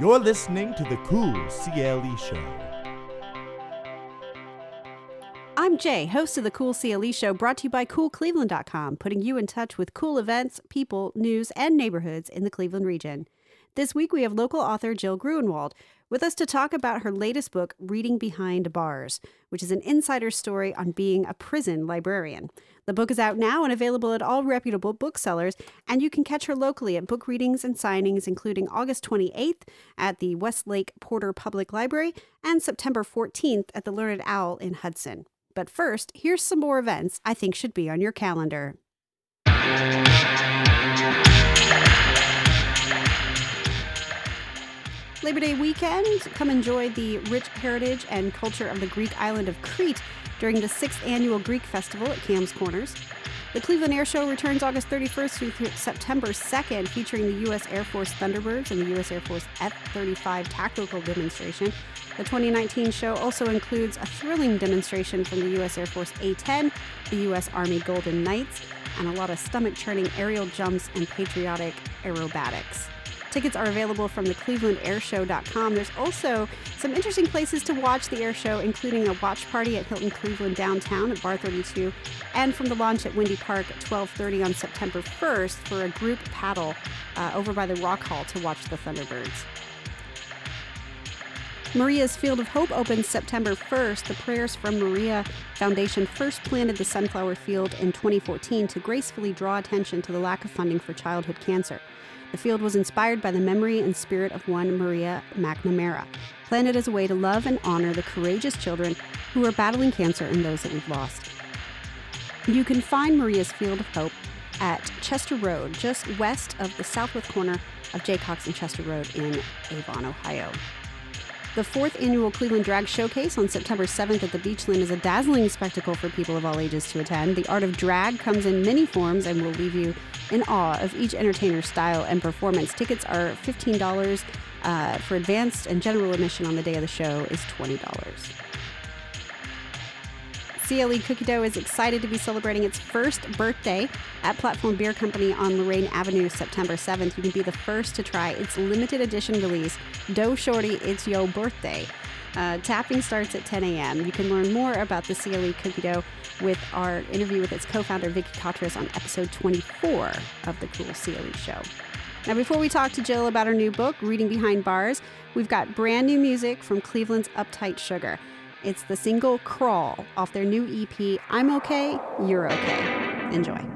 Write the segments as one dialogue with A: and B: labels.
A: You're listening to the Cool CLE Show.
B: I'm Jay, host of the Cool CLE Show, brought to you by CoolCleveland.com, putting you in touch with cool events, people, news, and neighborhoods in the Cleveland region. This week, we have local author Jill Grunenwald with us to talk about her latest book, Reading Behind Bars, which is an insider story on being a prison librarian. The book is out now and available at all reputable booksellers, and you can catch her locally at book readings and signings, including August 28th at the Westlake Porter Public Library and September 14th at the Learned Owl in Hudson. But first, here's some more events I think should be on your calendar. Labor Day weekend, come enjoy the rich heritage and culture of the Greek island of Crete during the sixth annual Greek Festival at Cam's Corners. The Cleveland Air Show returns August 31st through September 2nd, featuring the U.S. Air Force Thunderbirds and the U.S. Air Force F 35 tactical demonstration. The 2019 show also includes a thrilling demonstration from the U.S. Air Force A 10, the U.S. Army Golden Knights, and a lot of stomach churning aerial jumps and patriotic aerobatics. Tickets are available from the clevelandairshow.com. There's also some interesting places to watch the air show, including a watch party at Hilton Cleveland downtown at Bar 32, and from the launch at Wendy Park at 12:30 on September 1st for a group paddle uh, over by the Rock Hall to watch the Thunderbirds. Maria's Field of Hope opens September 1st. The Prayers from Maria Foundation first planted the sunflower field in 2014 to gracefully draw attention to the lack of funding for childhood cancer. The field was inspired by the memory and spirit of one Maria McNamara, planted as a way to love and honor the courageous children who are battling cancer and those that we've lost. You can find Maria's Field of Hope at Chester Road, just west of the southwest corner of Jaycox and Chester Road in Avon, Ohio. The fourth annual Cleveland Drag Showcase on September 7th at the Beachland is a dazzling spectacle for people of all ages to attend. The art of drag comes in many forms and will leave you in awe of each entertainer's style and performance. Tickets are $15 uh, for advanced, and general admission on the day of the show is $20. CLE Cookie Dough is excited to be celebrating its first birthday at Platform Beer Company on Lorain Avenue September 7th. You can be the first to try its limited edition release, Dough Shorty It's Yo Birthday. Uh, tapping starts at 10 a.m. You can learn more about the CLE Cookie Dough with our interview with its co-founder Vicky Katras on episode 24 of the Cool CLE Show. Now, before we talk to Jill about her new book, Reading Behind Bars, we've got brand new music from Cleveland's Uptight Sugar. It's the single Crawl off their new EP, I'm Okay, You're Okay. Enjoy.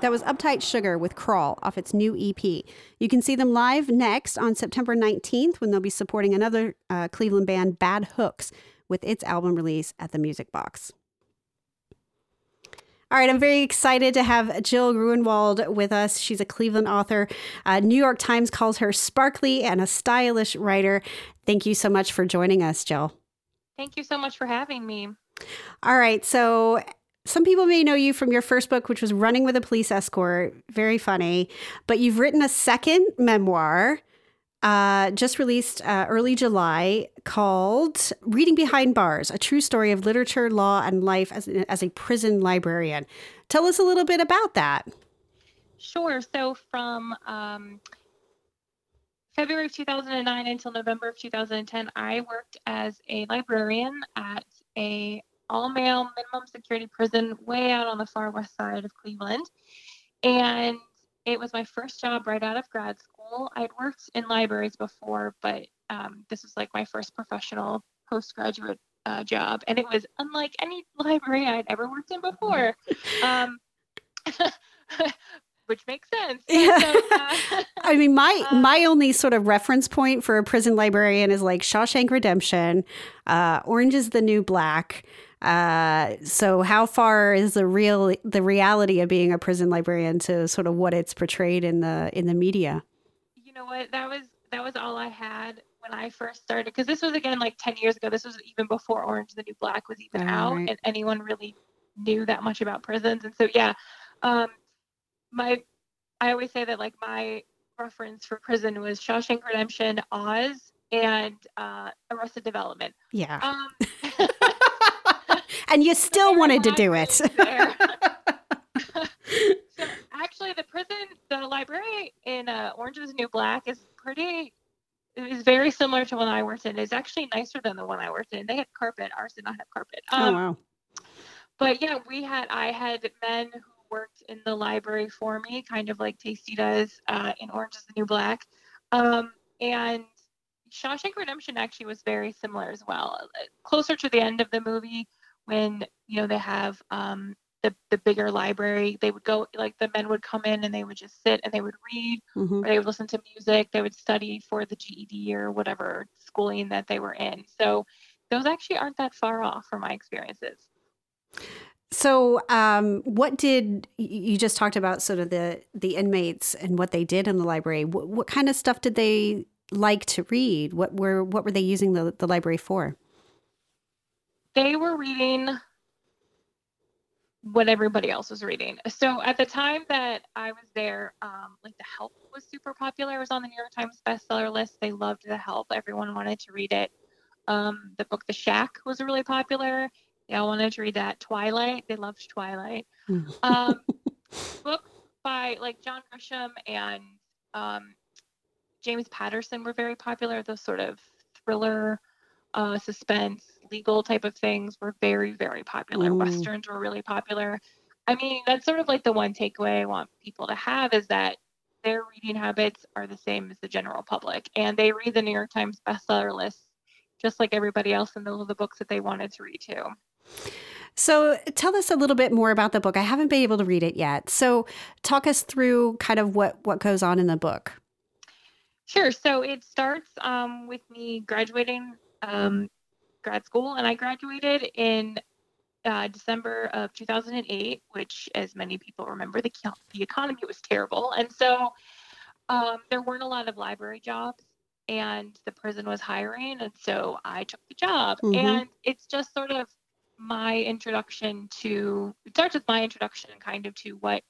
C: That
B: was Uptight Sugar with Crawl off its new EP. You can see them live next on September 19th when they'll be supporting another uh, Cleveland band, Bad Hooks, with its album release at the Music Box. All right, I'm very excited to have Jill Grunenwald with us. She's a Cleveland author. Uh, New York Times calls her sparkly and a stylish writer. Thank you so much for joining us, Jill.
D: Thank you so much for having me.
B: All right. So some people may know you from your first book, which was Running with a Police Escort. Very funny. But you've written a second memoir, uh, just released uh, early July, called Reading Behind Bars A True Story of Literature, Law, and Life as, as a Prison Librarian. Tell us a little bit about that.
D: Sure. So from um, February of 2009 until November of 2010, I worked as a librarian at a all-male minimum security prison way out on the far west side of Cleveland, and it was my first job right out of grad school. I'd worked in libraries before, but um, this was like my first professional postgraduate uh, job, and it was unlike any library I'd ever worked in before. Um, which makes sense.
B: Yeah.
D: So, uh,
B: I mean, my my only sort of reference point for a prison librarian is like Shawshank Redemption, uh, Orange is the New Black. Uh, so, how far is the real the reality of being a prison librarian to sort of what it's portrayed in the in the media?
D: you know what? That was that was all I had when I first started because this was again like 10 years ago. This was even before Orange the New Black was even out
B: Right.
D: and anyone really knew that much about prisons. And so yeah, um my I always say that like my reference for prison was Shawshank Redemption, Oz, and uh Arrested Development.
B: Yeah,
D: Um
B: and you still wanted to do it.
D: so actually the prison the library in uh, orange is the new black is pretty is very similar to one i worked in. It's actually nicer than the one i worked in. They had carpet. Ours did not have carpet.
B: Oh
D: um,
B: wow,
D: but yeah we had i had men who worked in the library for me kind of like Taystee does uh, in orange is the new black. Um, and shawshank redemption actually was very similar as well. Uh, closer to the end of the movie when you know they have um, the, the bigger library they would go like the men would come in and they would just sit and they would read
B: Mhm.
D: or they would listen to music they would study for the ged or whatever schooling that they were in so those actually aren't that far off from my experiences
B: So, um, what did you just talked about? Sort of the the inmates and what they did in the library. What, what kind of stuff did they like to read? What were what were they using the the library for?
D: They were reading what everybody else was reading. So at the time that I was there, um, like The Help was super popular. It was on the New York Times bestseller list. They loved The Help. Everyone wanted to read it. Um, the book The Shack was really popular. They all wanted to read that. Twilight, they loved Twilight.
B: Mm.
D: Um, books by like John Grisham and um, James Patterson were very popular. Those sort of thriller, uh, suspense, legal type of things were very, very popular.
B: Mm.
D: Westerns were really popular. I mean, that's sort of like the one takeaway I want people to have is that their reading habits are the same as the general public, and they read the New York Times bestseller lists just like everybody else and those are the books that they wanted to read too.
B: So, tell us a little bit more about the book. I haven't been able to read it yet. So, talk us through kind of what what goes on in the book.
D: Sure. So it starts um, with me graduating um, grad school, and I graduated in uh, December of 2008, which, as many people remember, the the economy was terrible, and so um, there weren't a lot of library jobs, and the prison was hiring, and so I took the job,
B: Mhm.
D: and it's just sort of my introduction to it starts with my introduction kind of to what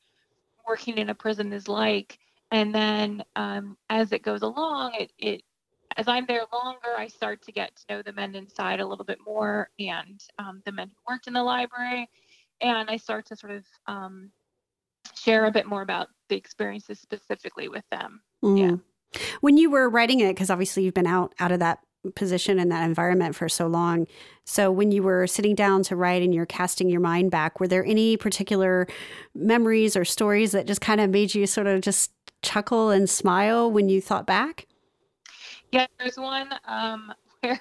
D: working in a prison is like. And then um, as it goes along it, it as i'm there longer i start to get to know the men inside a little bit more and um, the men who worked in the library and i start to sort of um, share a bit more about the experiences specifically with them Yeah.
B: Mm. When you were writing it, because obviously you've been out out of that position and that environment for so long. So when you were sitting down to write and you're casting your mind back, were there any particular memories or stories that just kind of made you sort of just chuckle and smile when you thought back?
D: Yeah, there's one um, where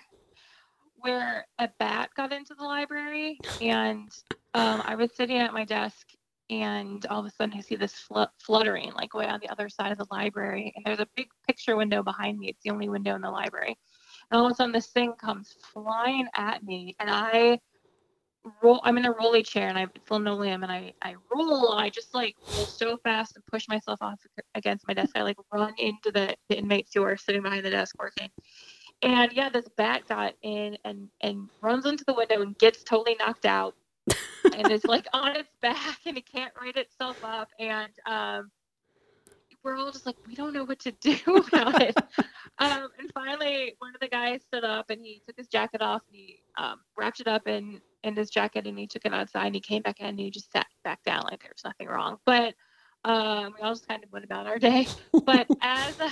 D: where a bat got into the library, and um, I was sitting at my desk, and all of a sudden I see this fl- fluttering like way on the other side of the library, and there's a big picture window behind me. It's the only window in the library, and all of a sudden this thing comes flying at me, and I roll. I'm in a rolly chair, and I it's linoleum, and I I roll, I just like roll so fast and push myself off against my desk. I like run into the, the inmates who are sitting behind the desk working. And yeah, this bat got in and and runs into the window and gets totally knocked out, and is like on its back and it can't right itself up. And um, we're all just like, we don't know what to do about it. um, and finally, one of the guys stood up and he took his jacket off and he um, wrapped it up in in his jacket and he took it outside and he came back in and he just sat back down like there was nothing wrong. But um, we all just kind of went about our day. But as uh,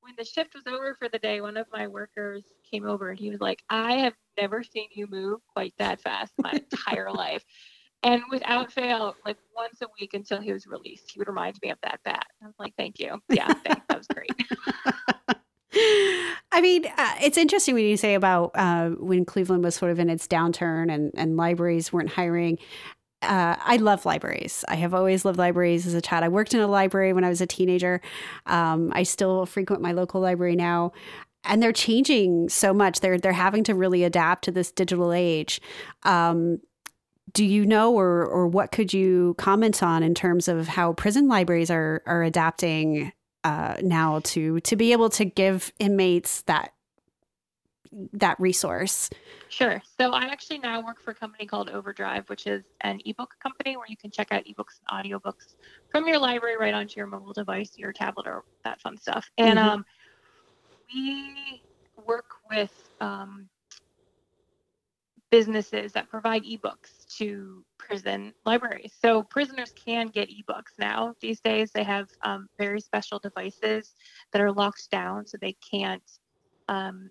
D: when the shift was over for the day, one of my workers came over and he was like, I have never seen you move quite that fast in my entire life. And without fail, like once a week until he was released, he would remind me of that bat. I was like, thank you. Yeah, thanks. That was great.
B: I mean, uh, it's interesting when you say about uh, when Cleveland was sort of in its downturn and, and libraries weren't hiring. Uh, I love libraries. I have always loved libraries as a child. I worked in a library when I was a teenager. Um, I still frequent my local library now, and they're changing so much. They're they're having to really adapt to this digital age. Um, do you know, or or what could you comment on in terms of how prison libraries are are adapting uh, now to to be able to give inmates that that resource.
D: Sure. So I actually now work for a company called Overdrive, which is an ebook company where you can check out ebooks and audiobooks from your library right onto your mobile device, your tablet, or that fun stuff. And
B: Mhm.
D: um, we work with um, businesses that provide ebooks to prison libraries. So prisoners can get ebooks now. These days, they have um, very special devices that are locked down so they can't um,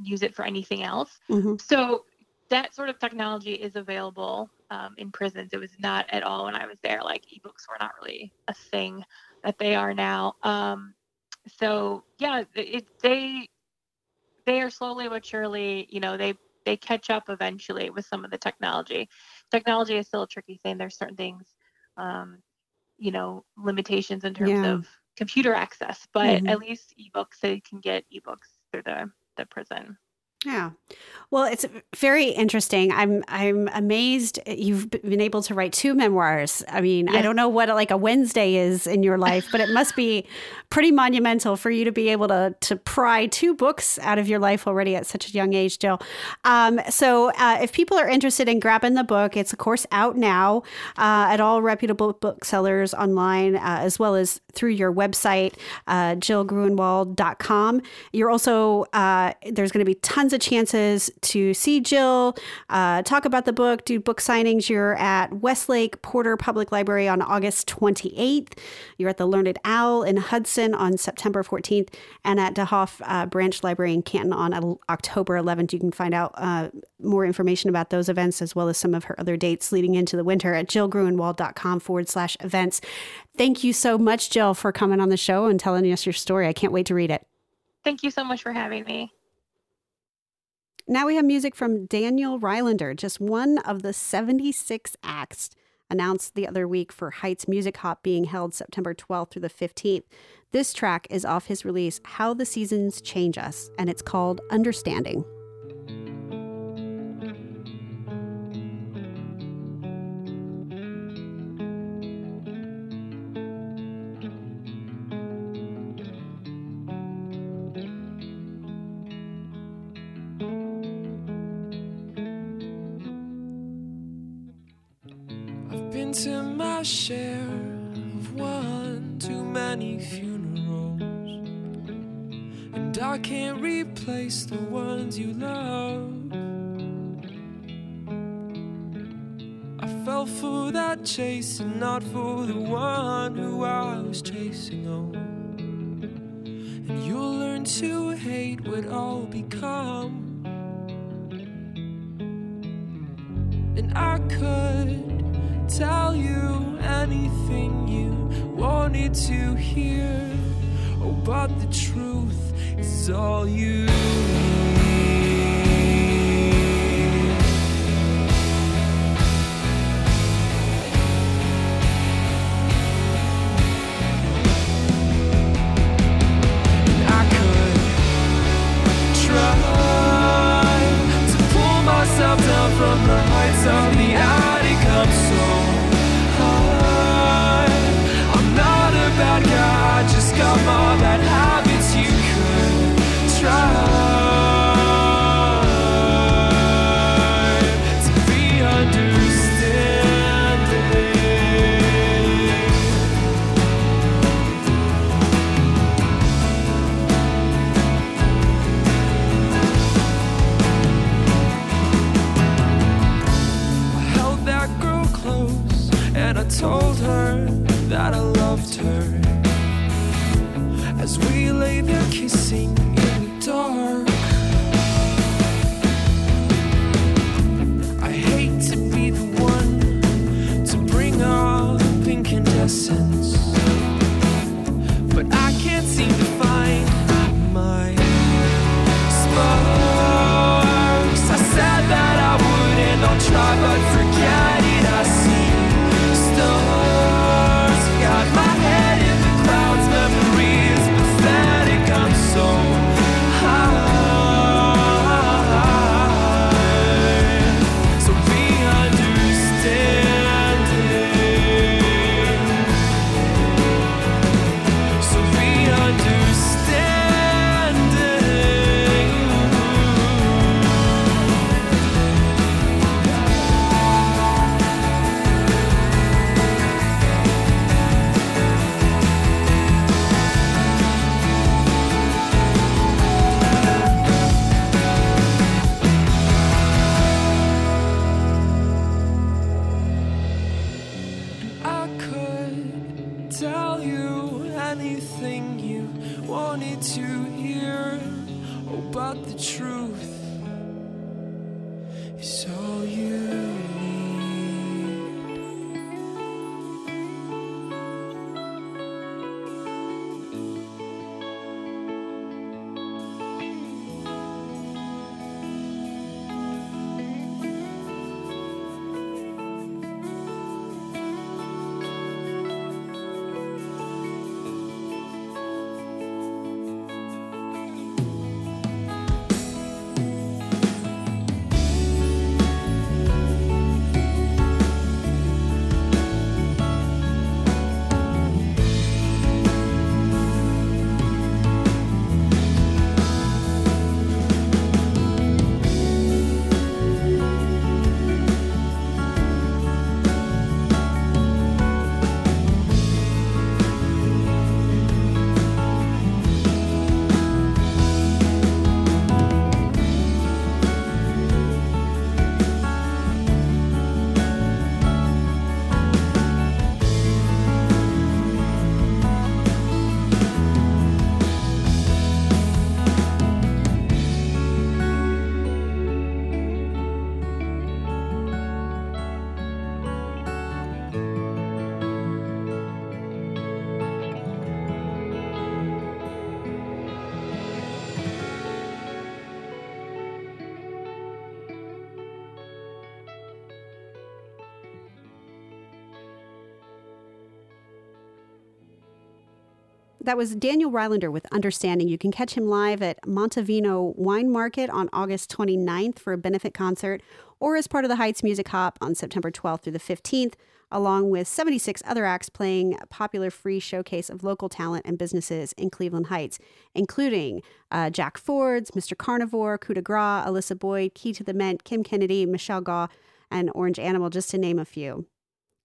D: use it for anything else.
B: Mhm.
D: So that sort of technology is available um, in prisons. It was not at all when I was there. Like ebooks were not really a thing that they are now. Um, so yeah, it, they they are slowly but surely, you know, they they catch up eventually with some of the technology. Technology is still a tricky thing. There's certain things, um, you know, limitations in terms
B: Yeah.
D: of computer access, but
B: Mhm.
D: at least ebooks they can get ebooks through the the prison.
B: Yeah. Well, it's very interesting. I'm I'm amazed you've been able to write two memoirs. I mean, I don't know what like a Wednesday is in your life, but it must be pretty monumental for you to be able to to pry two books out of your life already at such a young age, Jill. Um, so, uh, if people are interested in grabbing the book, it's of course out now uh, at all reputable booksellers online, uh, as well as through your website, uh, jillgrunenwald.com. You're also uh, there's going to be tons tons of chances to see Jill, uh, talk about the book, do book signings. You're at Westlake Porter Public Library on August 28th. You're at the Learned Owl in Hudson on September 14th, and at DeHoff uh, Branch Library in Canton on uh, October 11th. You can find out uh, more information about those events as well as some of her other dates leading into the winter at jillgrunenwald.com forward slash events. Thank you so much, Jill, for coming on the show and telling us your story. I can't wait to read it.
D: Thank you so much for having me.
B: Now we have music from Daniel Rylander, just one of the 76 acts announced the other week for Heights Music Hop being held September 12th through the 15th. This track is off his release, How the Seasons Change Us, and it's called Understanding.
E: And I can't replace the ones you love. I fell for that chase and not for the one who I was chasing. Oh, and you'll learn to hate what I'll become. And I could tell you anything you wanted to hear. Oh, but the truth is all you As we lay there kissing tell you anything you wanted to hear. But the truth
B: that was Daniel Rylander with Understanding. You can catch him live at Montevino Wine Market on August 29th for a benefit concert or as part of the Heights Music Hop on September 12th through the 15th, along with 76 other acts playing a popular free showcase of local talent and businesses in Cleveland Heights, including uh, Jack Ford's, Mr. Carnivore, Coup de Gras, Alyssa Boyd, Key to the Mint, Kim Kennedy, Michelle Gaw, and Orange Animal, just to name a few.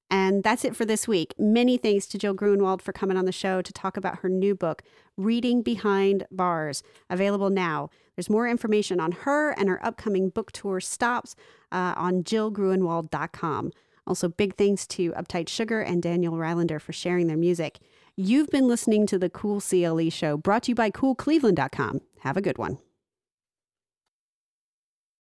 B: And that's it for this week. Many thanks to Jill Grunenwald for coming on the show to talk about her new book, Reading Behind Bars, available now. There's more information on her and her upcoming book tour stops uh, on jillgrunenwald.com. Also, big thanks to Uptight Sugar and Daniel Rylander for sharing their music. You've been listening to the Cool CLE show brought to you by coolcleveland.com. Have a good one.